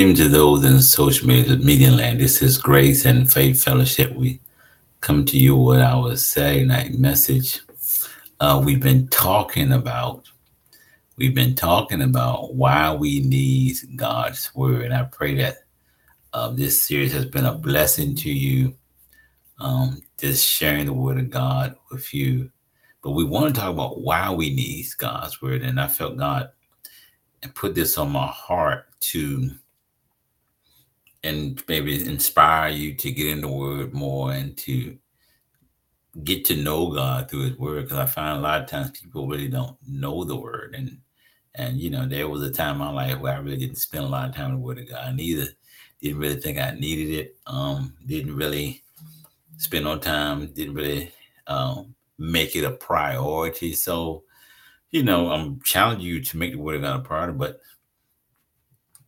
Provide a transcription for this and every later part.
Even to those in social media, media land, this is Grace and Faith Fellowship. We come to you with our Saturday night message. Uh, we've been talking about we've been talking about why we need God's word, and I pray that uh, this series has been a blessing to you. Um, just sharing the word of God with you, but we want to talk about why we need God's word, and I felt God and put this on my heart to and maybe inspire you to get in the word more and to get to know God through his word. Because I find a lot of times people really don't know the word. And and you know, there was a time in my life where I really didn't spend a lot of time in the word of God. Neither didn't really think I needed it. Um, didn't really spend no time, didn't really um make it a priority. So, you know, I'm challenging you to make the word of God a priority, but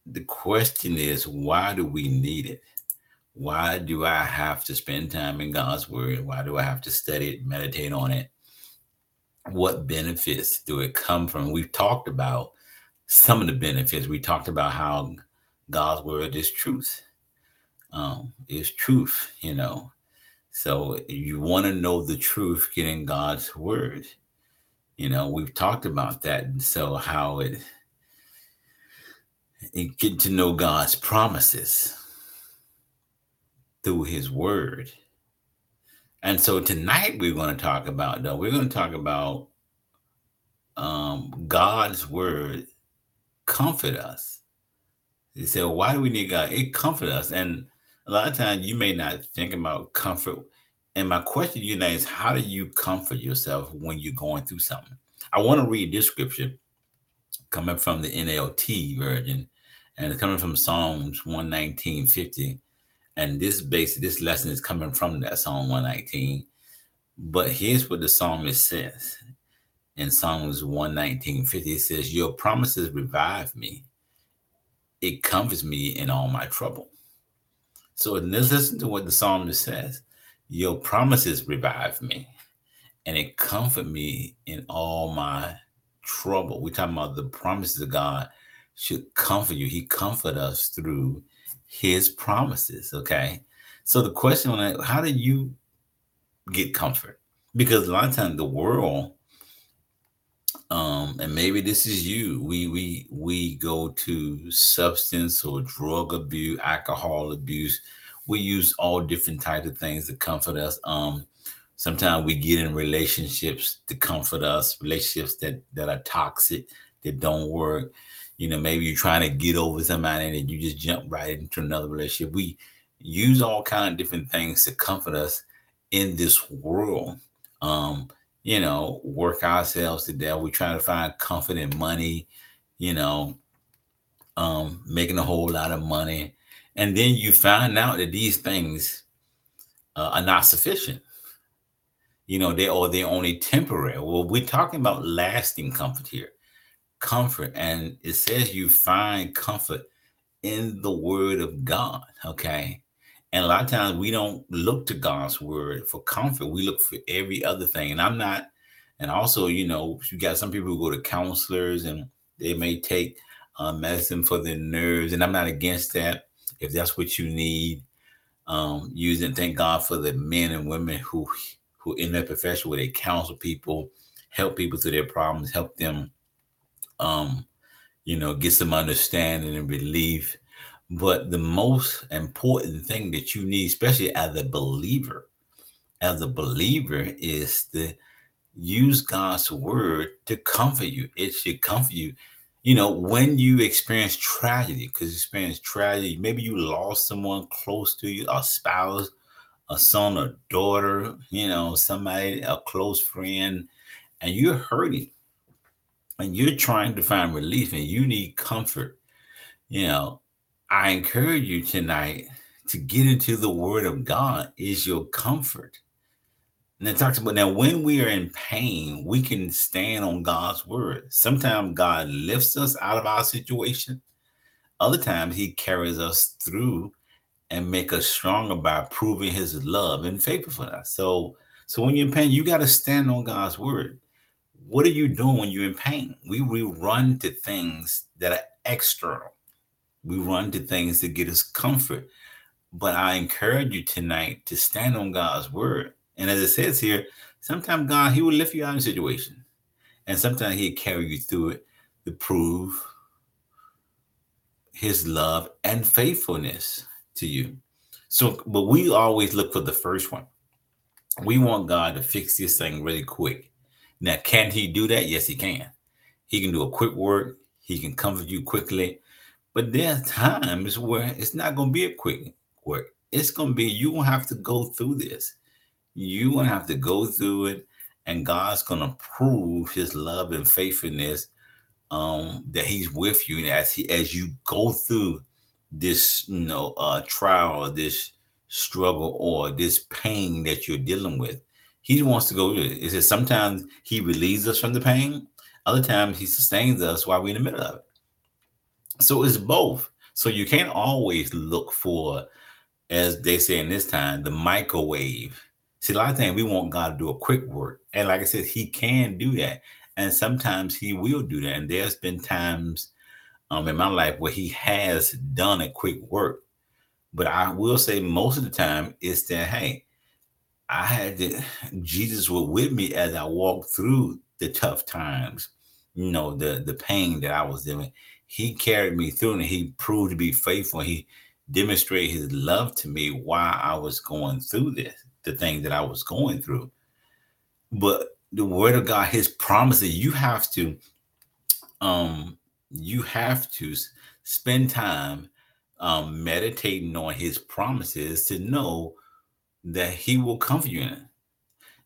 the question is why do we need it? Why do i have to spend time in god's word? Why do i have to study it meditate on it? What benefits do it come from? We've talked about some of the benefits. We talked about how god's word is truth. Um, is truth you know. So you want to know the truth get in god's word you know. We've talked about that and so how it and get to know God's promises through his word. And so tonight we're going to talk about though, we're going to talk about um, God's word comfort us. Say, well, why do we need God? It comfort us. And a lot of times you may not think about comfort. And my question to you now is how do you comfort yourself when you're going through something? I want to read this scripture coming from the NLT version and it's coming from Psalms 119, 50. And this base, this lesson is coming from that Psalm 119. But here's what the psalmist says in Psalms 119, 50. It says, Your promises revive me. It comforts me in all my trouble. So let's listen to what the psalmist says. Your promises revive me, and it comfort me in all my trouble. We're talking about the promises of God should comfort you. He comfort us through his promises. Okay. So the question on how do you get comfort? Because a lot of times the world, um, and maybe this is you, we we we go to substance or drug abuse, alcohol abuse. We use all different types of things to comfort us. Um, sometimes we get in relationships to comfort us, relationships that that are toxic, that don't work you know, maybe you're trying to get over somebody and you just jump right into another relationship. We use all kind of different things to comfort us in this world. Um, you know, work ourselves to death. we try to find comfort in money, you know, um, making a whole lot of money. And then you find out that these things uh, are not sufficient. You know, they or they're only temporary. Well, we're talking about lasting comfort here comfort. And it says you find comfort in the word of God. Okay. And a lot of times we don't look to God's word for comfort. We look for every other thing. And I'm not, and also, you know, you got some people who go to counselors and they may take uh, medicine for their nerves. And I'm not against that if that's what you need. Um, using thank God for the men and women who who in their profession where they counsel people, help people through their problems, help them um, you know, get some understanding and relief. But the most important thing that you need, especially as a believer, as a believer, is to use God's word to comfort you. It should comfort you. You know, when you experience tragedy, because you experience tragedy, maybe you lost someone close to you, a spouse, a son, a daughter, you know, somebody, a close friend, and you're hurting and you're trying to find relief and you need comfort, you know, I encourage you tonight to get into the word of God is your comfort. And it talks about now when we are in pain, we can stand on God's word. Sometimes God lifts us out of our situation. Other times he carries us through and make us stronger by proving his love and faithfulness. So so when you're in pain, you got to stand on God's word what are you doing when you're in pain? We we run to things that are external. We run to things to get us comfort. But I encourage you tonight to stand on God's word. And as it says here, sometimes God, He will lift you out of a situation. And sometimes He'll carry you through it to prove His love and faithfulness to you. So, but we always look for the first one. We want God to fix this thing really quick. Now, can He do that? Yes, He can. He can do a quick work, He can comfort you quickly. But there are times where it's not going to be a quick work. It's going to be, you will have to go through this. Going to have to go through it, and God's going to prove his love and faithfulness um, that he's with you And as he as you go through this you know uh trial or this struggle or this pain that you're dealing with he wants to go through it. Sometimes he relieves us from the pain, other times he sustains us while we're in the middle of it. So it's both. So you can't always look for, as they say in this time, the microwave. See, a lot of times we want God to do a quick work. And like I said, he can do that. And sometimes he will do that. And there's been times um, in my life where he has done a quick work. But I will say most of the time it's that, hey, I had to, Jesus was with me as I walked through the tough times, you know, the the pain that I was dealing. He carried me through and he proved to be faithful. He demonstrated his love to me while I was going through this, the thing that I was going through. But the word of God, his promises, you have to um you have to spend time um meditating on his promises to know that he will comfort you in it.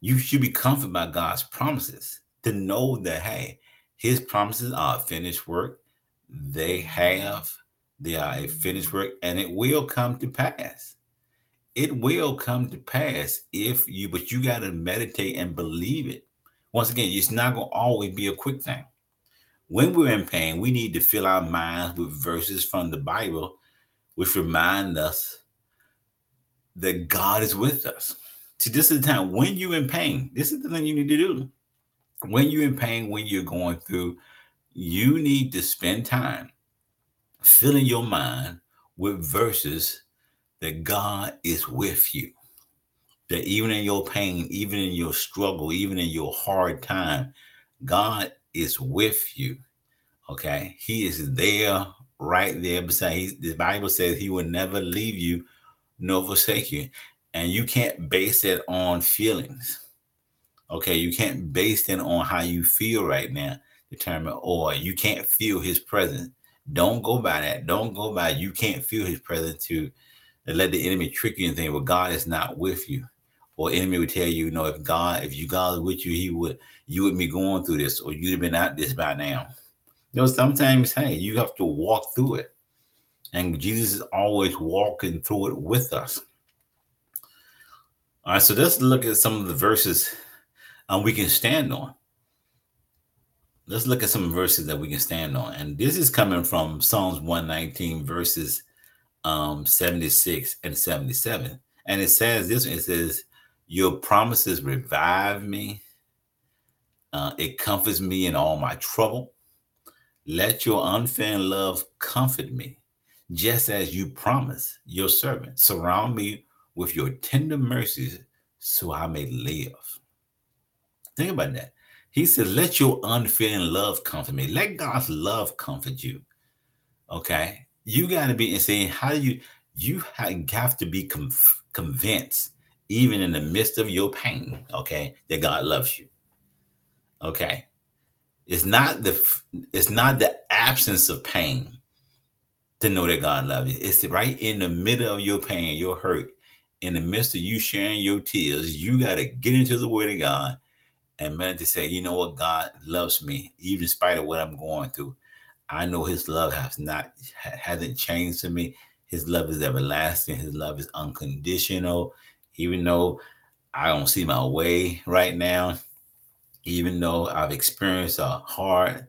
You should be comforted by God's promises to know that, hey, his promises are finished work. They have, they are a finished work, and it will come to pass. It will come to pass if you, but you got to meditate and believe it. Once again, it's not going to always be a quick thing. When we're in pain, we need to fill our minds with verses from the Bible, which remind us that God is with us. See, this is the time when you're in pain. This is the thing you need to do. When you're in pain, when you're going through, you need to spend time filling your mind with verses that God is with you. That even in your pain, even in your struggle, even in your hard time, God is with you. Okay. He is there, right there beside. the Bible says he will never leave you nor forsake you. And you can't base it on feelings. Okay, you can't base it on how you feel right now, determine, or you can't feel his presence. Don't go by that. Don't go by you can't feel his presence to, let the enemy trick you and think, well, God is not with you. Or enemy would tell you, you know, if God, if you God is with you, he would you would be going through this, or you'd have been out this by now. You know, sometimes, hey, you have to walk through it. And Jesus is always walking through it with us. All right, so let's look at some of the verses um, we can stand on. Let's look at some verses that we can stand on. And this is coming from Psalms 119, verses um, 76 and 77. And it says this it says, Your promises revive me, uh, it comforts me in all my trouble. Let your unfailing love comfort me just as you promised your servant. Surround me with your tender mercies so I may live. Think about that. He said, Let your unfailing love comfort me. Let God's love comfort you. Okay. You got to be saying, How do you, you have to be convinced, even in the midst of your pain, okay, that God loves you. Okay. It's not the it's not the absence of pain to know that God loves you. It's right in the middle of your pain, your hurt, in the midst of you sharing your tears. You got to get into the Word of God and man to say, you know what, God loves me, even in spite of what I'm going through. I know His love has not hasn't changed to me. His love is everlasting. His love is unconditional. Even though I don't see my way right now, even though I've experienced a hard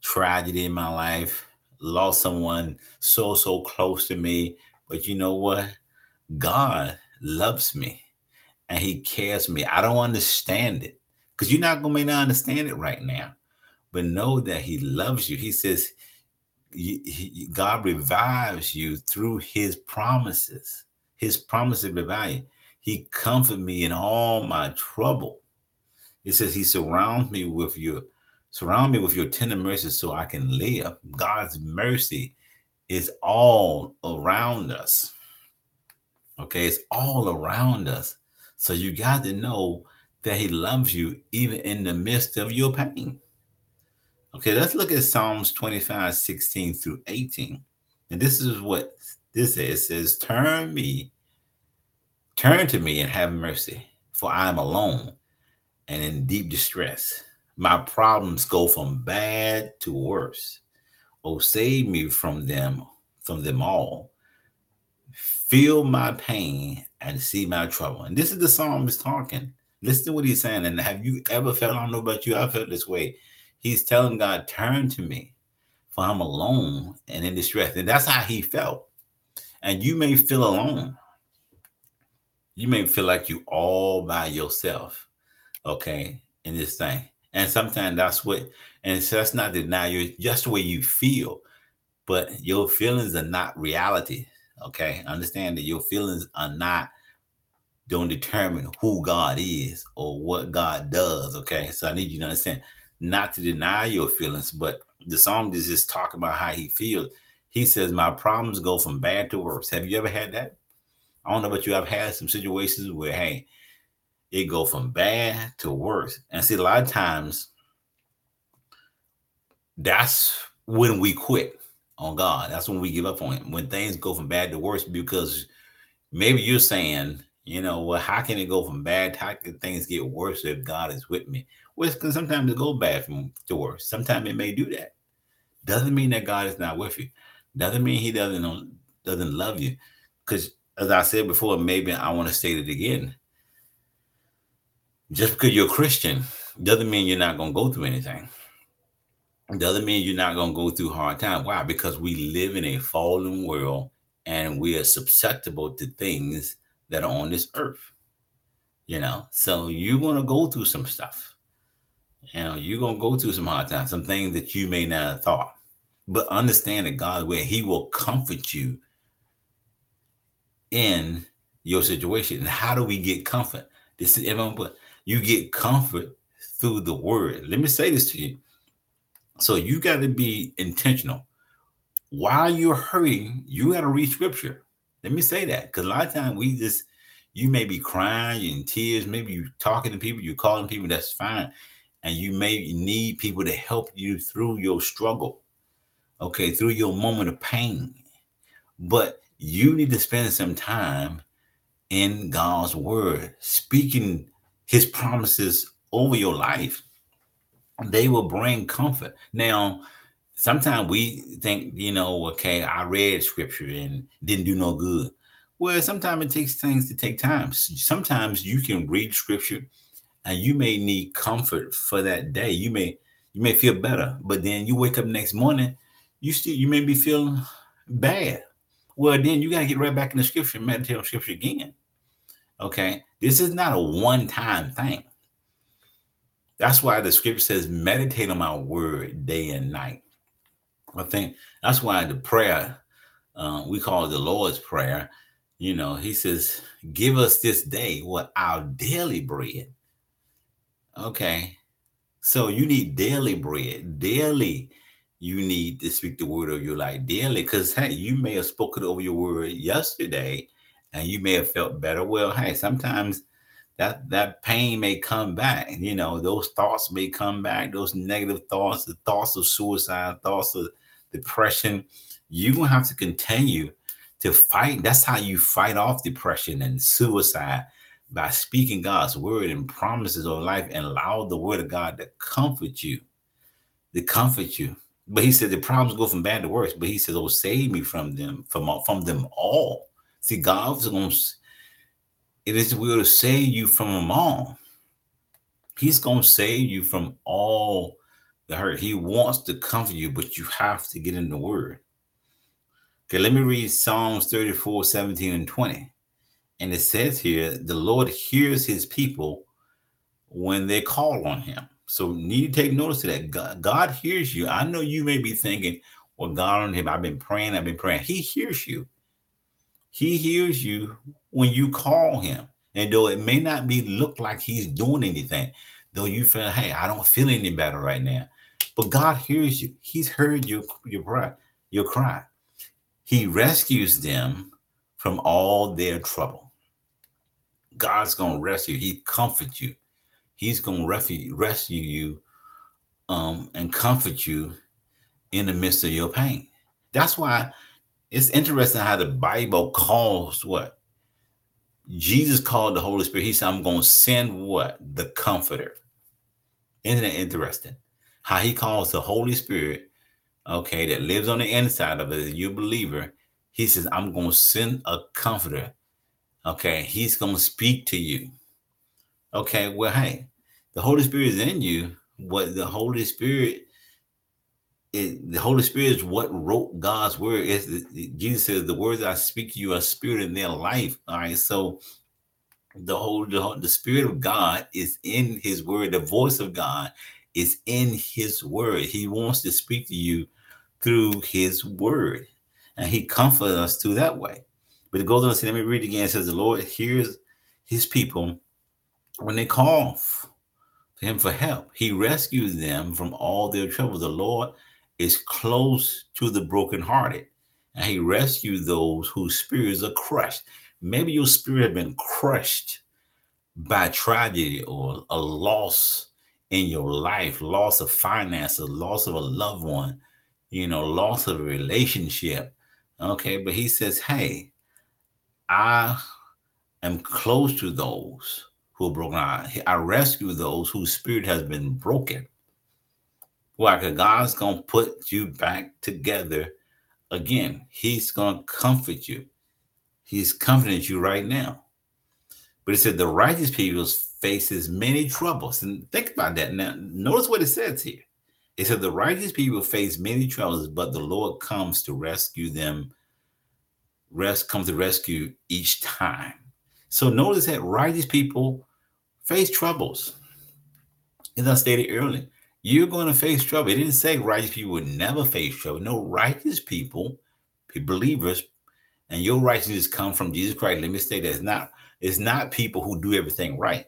tragedy in my life, lost someone so, so close to me. But you know what? God loves me and he cares me. I don't understand it because you're not going to not understand it right now, but know that he loves you. He says, God revives you through his promises. His promises revive you. He comfort me in all my trouble. It says he surrounds me with your surround me with your tender mercy so I can live. God's mercy is all around us. Okay, it's all around us. So you got to know that he loves you even in the midst of your pain. Okay, let's look at Psalms 25, 16 through 18. And this is what this is. It says, Turn me, turn to me and have mercy, for I am alone and in deep distress. My problems go from bad to worse. Oh, save me from them, from them all. Feel my pain and see my trouble. And this is the psalmist talking. Listen to what he's saying. And have you ever felt, I don't know about you, I felt this way He's telling God, turn to me, for I'm alone and in distress. And that's how he felt. And you may feel alone. You may feel like you all by yourself, okay, in this thing. And sometimes that's what, and so that's not deny you, just the way you feel, but your feelings are not reality. Okay. Understand that your feelings are not don't determine who God is or what God does. Okay. So I need you to understand not to deny your feelings, but the psalmist just talking about how he feels. He says, My problems go from bad to worse. Have you ever had that? I don't know about you. I've had some situations where, hey, it go from bad to worse. And see, a lot of times that's when we quit on God. That's when we give up on him. When things go from bad to worse, because maybe you're saying, you know, well, how can it go from bad? How can things get worse if God is with me? Well, because sometimes it go bad from to worse. Sometimes it may do that. Doesn't mean that God is not with you. Doesn't mean He doesn't doesn't love you. Because as I said before, maybe I want to state it again. Just because you're a Christian doesn't mean you're not going to go through anything. Doesn't mean you're not going to go through hard times. Why? Because we live in a fallen world and we are susceptible to things that are on this earth. You know, so you're going to go through some stuff you know, you're gonna go through some hard times, some things that you may not have thought. But understand that God where He will comfort you in your situation. And how do we get comfort? This is everyone you get comfort through the word. Let me say this to you. So you got to be intentional. While you're hurting, you got to read scripture. Let me say that because a lot of times we just you may be crying in tears, maybe you're talking to people, you're calling people, that's fine and you may need people to help you through your struggle, okay, through your moment of pain. But you need to spend some time in God's word, speaking his promises over your life. They will bring comfort. Now, sometimes we think, you know, okay, I read scripture and didn't do no good. Well, sometimes it takes things to take time. Sometimes you can read scripture and you may need comfort for that day. You may you may feel better, but then you wake up next morning, you still you may be feeling bad. Well, then you gotta get right back in the scripture, meditate on scripture again. Okay, this is not a one-time thing. That's why the scripture says, meditate on my word day and night. I think that's why the prayer uh, we call it the Lord's Prayer. You know, he says, Give us this day what our daily bread. Okay. So you need daily bread. Daily, you need to speak the word of your life daily. Because hey, you may have spoken over your word yesterday and you may have felt better. Well, hey, sometimes that that pain may come back. You know, those thoughts may come back, those negative thoughts, the thoughts of suicide, thoughts of depression. You're gonna have to continue to fight. That's how you fight off depression and suicide by speaking God's word and promises of life and allow the word of God to comfort you, to comfort you. But he said the problems go from bad to worse. But he said, "Oh, save me from them, from from them all." See, God's going. to It is will to save you from them all. He's going to save you from all the hurt. He wants to comfort you, but you have to get in the word. Okay, let me read Psalms 34, 17, and 20. And it says here, the Lord hears his people when they call on him. So need to take notice of that. God, God hears you. I know you may be thinking, well, God on him. I've been praying, I've been praying. He hears you. He hears you when you call him. And though it may not be look like he's doing anything, though you feel, hey, I don't feel any better right now. But God hears you. He's heard your, your cry, your cry. He rescues them from all their trouble. God's gonna rescue. He comforts you. He's gonna rescue, rescue you um, and comfort you in the midst of your pain. That's why it's interesting how the Bible calls what Jesus called the Holy Spirit. He said, I'm going to send what? The Comforter. Isn't that interesting? How he calls the Holy Spirit, okay, that lives on the inside of it, you believer. He says, I'm going to send a comforter. Okay, he's going to speak to you. Okay, well, hey, the Holy Spirit is in you. What the Holy Spirit it, the Holy Spirit is what wrote God's word. Is Jesus says, "The words I speak to you are spirit in their life." All right, so the whole the, the Spirit of God is in His word. The voice of God is in His word. He wants to speak to you through His word, and He comforts us through that way. But it goes on to say, let me read again. It says, "The Lord hears His people when they call." For him for help. He rescues them from all their troubles. The Lord is close to the brokenhearted, and he rescues those whose spirits are crushed. Maybe your spirit has been crushed by tragedy or a loss in your life, loss of finances, loss of a loved one, you know, loss of a relationship. Okay, but he says, Hey, I am close to those who are broken. I rescue those whose spirit has been broken. Why? Because God's going to put you back together again. He's going to comfort you. He's comforting you right now. But it said the righteous people faces many troubles. And think about that. Now, notice what it says here. It said the righteous people face many troubles, but the Lord comes to rescue them. Rest comes to rescue each time. So notice that righteous people face troubles. As I stated earlier, you're going to face trouble. It didn't say righteous people would never face trouble. No, righteous people, believers, and your righteousness come from Jesus Christ. Let me say that it's not, it's not people who do everything right.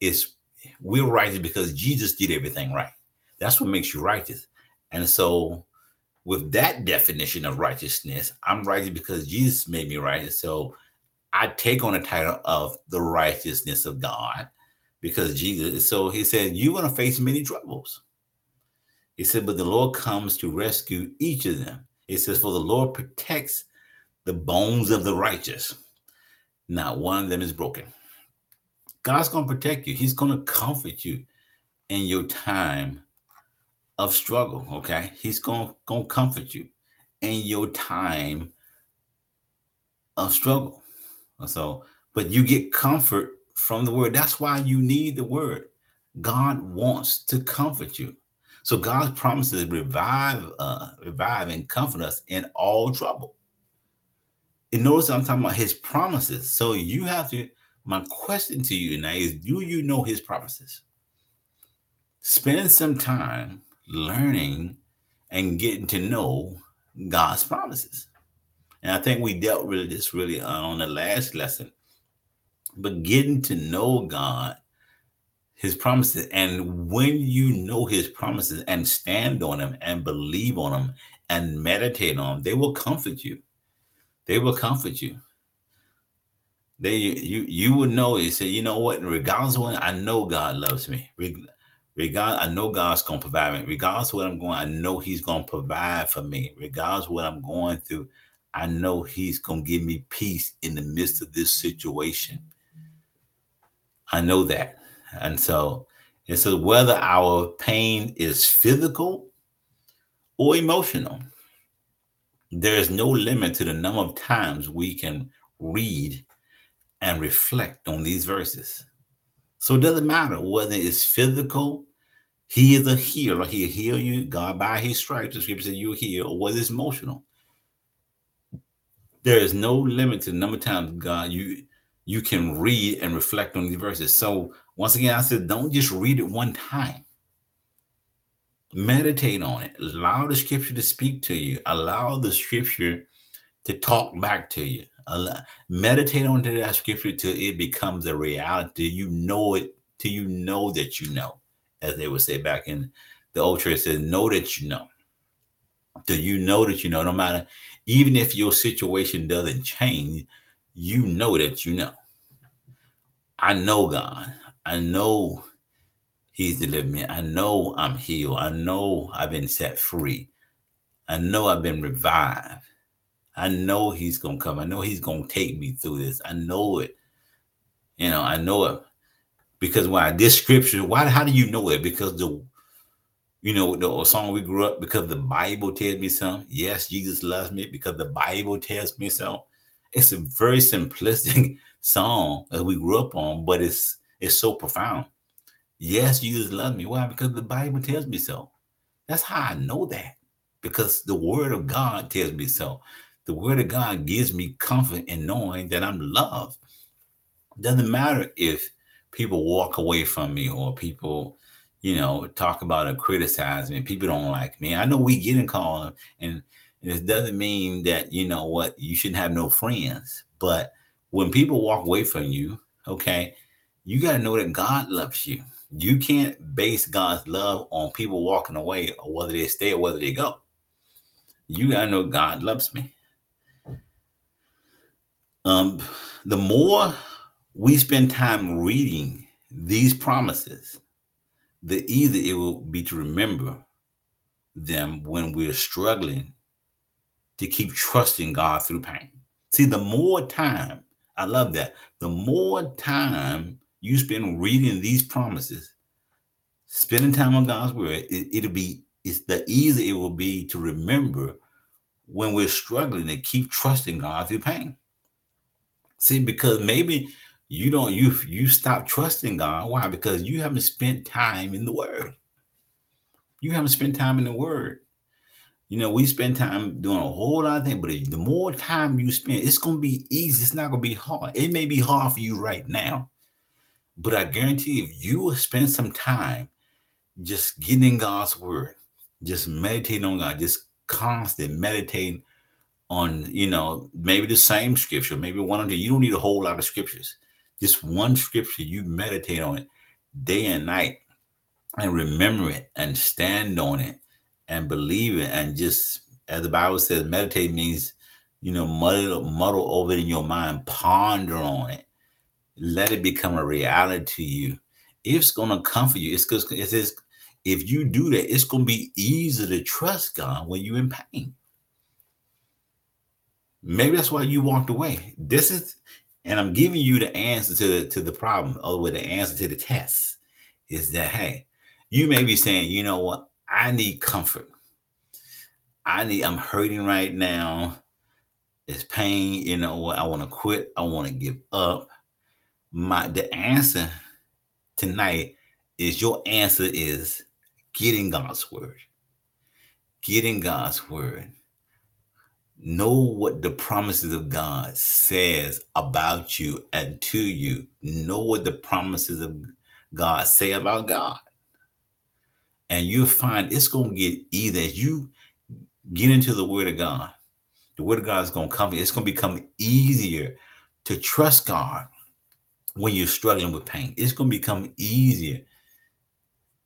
It's we're righteous because Jesus did everything right. That's what makes you righteous. And so, with that definition of righteousness, I'm righteous because Jesus made me righteous. So I take on the title of the righteousness of God because Jesus. So he said, You're going to face many troubles. He said, But the Lord comes to rescue each of them. It says, For the Lord protects the bones of the righteous. Not one of them is broken. God's going to protect you. He's going to comfort you in your time of struggle. Okay. He's going to comfort you in your time of struggle. So, but you get comfort from the word. That's why you need the word. God wants to comfort you. So God's promises revive, uh, revive and comfort us in all trouble. And notice I'm talking about his promises. So you have to, my question to you now is do you know his promises? Spend some time learning and getting to know God's promises. And I think we dealt with this really on the last lesson. But getting to know God his promises. And when you know his promises and stand on them and believe on them and meditate on them, they will comfort you. They will comfort you. They you you would know you say, you know what, regardless of what I know God loves me. Regard, I know God's gonna provide me. Regardless of what I'm going, I know He's gonna provide for me. Regardless of what I'm going through, I know He's gonna give me peace in the midst of this situation. I know that. And so, and so whether our pain is physical or emotional, there is no limit to the number of times we can read and reflect on these verses. So it doesn't matter whether it's physical, he is a healer, he'll heal you. God by his stripes, the scripture says you heal, or whether it's emotional. There is no limit to the number of times God you you can read and reflect on these verses. So once again, I said, don't just read it one time. Meditate on it. Allow the scripture to speak to you. Allow the scripture to talk back to you. Allow, meditate on that scripture till it becomes a reality. You know it till you know that you know, as they would say back in the old church says, know that you know. Till you know that you know, no matter, even if your situation doesn't change, you know that you know. I know God. I know He's delivered me. I know I'm healed. I know I've been set free. I know I've been revived. I know He's going to come. I know He's going to take me through this. I know it. You know, I know it because why this scripture, why, how do you know it? Because the, you know, the song we grew up because the Bible tells me something. Yes, Jesus loves me because the Bible tells me so. It's a very simplistic song that we grew up on, but it's it's so profound. Yes, Jesus love me. Why? Because the Bible tells me so. That's how I know that. Because the word of God tells me so. The word of God gives me comfort in knowing that I'm loved. Doesn't matter if people walk away from me or people, you know, talk about or criticize me. People don't like me. I know we get in call and it doesn't mean that, you know what, you shouldn't have no friends. But when people walk away from you, okay, you got to know that God loves you. You can't base God's love on people walking away or whether they stay or whether they go. You got to know God loves me. Um, the more we spend time reading these promises, the easier it will be to remember them when we're struggling to keep trusting God through pain. See, the more time, I love that, the more time you spend reading these promises, spending time on God's word, it, will be, it's the easier it will be to remember when we're struggling to keep trusting God through pain. See, because maybe you don't you you stop trusting God. Why? Because you haven't spent time in the Word. You haven't spent time in the Word. You know, we spend time doing a whole lot of things, but the more time you spend, it's gonna be easy. It's not gonna be hard. It may be hard for you right now, but I guarantee if you will spend some time just getting in God's word, just meditating on God, just constant meditating on, you know, maybe the same scripture, maybe one of the, you don't need a whole lot of scriptures just one scripture, you meditate on it day and night and remember it and stand on it and believe it. And just as the Bible says, meditate means, you know, muddle, muddle over it in your mind, ponder on it, let it become a reality to you. It's to comfort you. It's because it says, if you do that, it's to be easy to trust God when you're in pain. Maybe that's why you walked away. This is and I'm giving you the answer to the to the problem, or the answer to the test, is that hey, you may be saying, you know what, I need comfort. I need, I'm hurting right now. It's pain, you know what, I want to quit, I want to give up. My the answer tonight is your answer is getting God's word. Getting God's word know what the promises of God says about you and to you. Know what the promises of God say about God. And you'll find it's going to get either as you get into the word of God, the word of God is going to come, it's going to become easier to trust God when you're struggling with pain. It's going to become easier.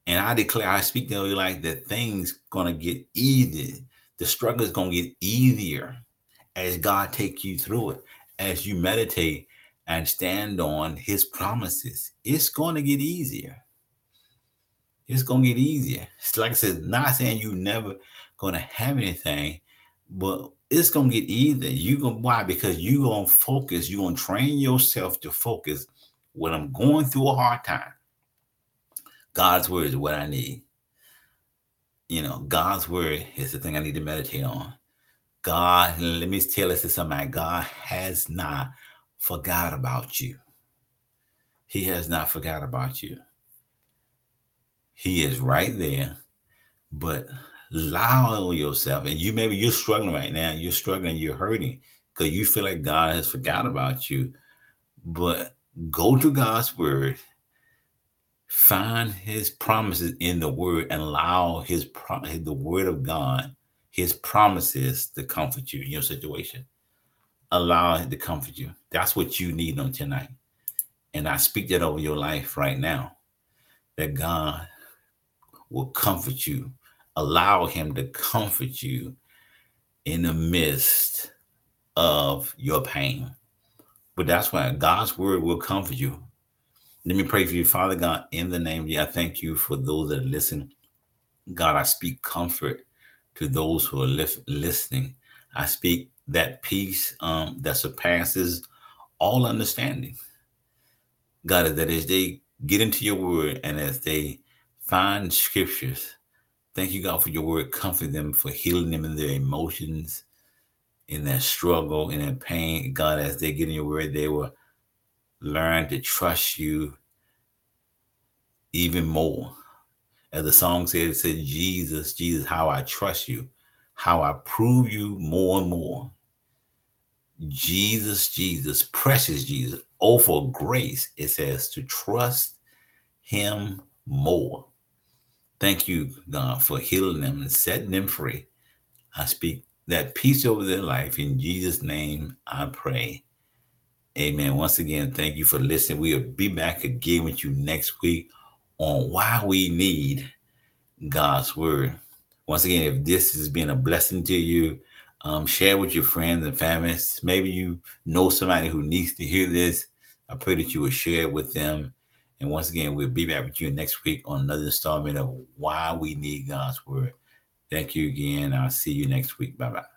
And I declare, I speak to you like that things going to get easier the struggle is going to get easier as God take you through it. As you meditate and stand on his promises, it's going to get easier. It's to get easier. It's like I said, not saying you never to have anything, but it's to get easier. You gonna why? Because you to focus. You to train yourself to focus when I'm going through a hard time. God's word is what I need you know, God's word is the thing I need to meditate on. God, let me tell us something. God has not forgot about you. He has not forgot about you. He is right there, but allow yourself, and you maybe you're struggling right now. You're struggling. You're hurting because you feel like God has forgot about you. But go to God's word Find his promises in the word and allow his the word of God, his promises to comfort you in your situation. Allow it to comfort you. That's what you need on tonight. And I speak that over your life right now. That God will comfort you. Allow him to comfort you in the midst of your pain. But that's why God's word will comfort you. Let me pray for you, Father God, in the name of you. I thank you for those that listen. God, I speak comfort to those who are li- listening. I speak that peace um, that surpasses all understanding. God, that as they get into your word and as they find scriptures, thank you, God, for your word. Comfort them, for healing them in their emotions, in their struggle, in their pain. God, as they get in your word, they will learn to trust you even more. As the song said, it said, Jesus, Jesus, how I trust you, how I prove you more and more. Jesus, Jesus, precious Jesus. Oh, for grace, it says to trust him more. Thank you, God, for healing them and setting them free. I speak that peace over their life. In Jesus' name, I pray. Amen. Once again, thank you for listening. We'll be back again with you next week on why we need God's word. Once again, if this has been a blessing to you, um, share with your friends and families. Maybe you know somebody who needs to hear this. I pray that you will share it with them. And once again, we'll be back with you next week on another installment of Why We Need God's Word. Thank you again. I'll see you next week. Bye bye.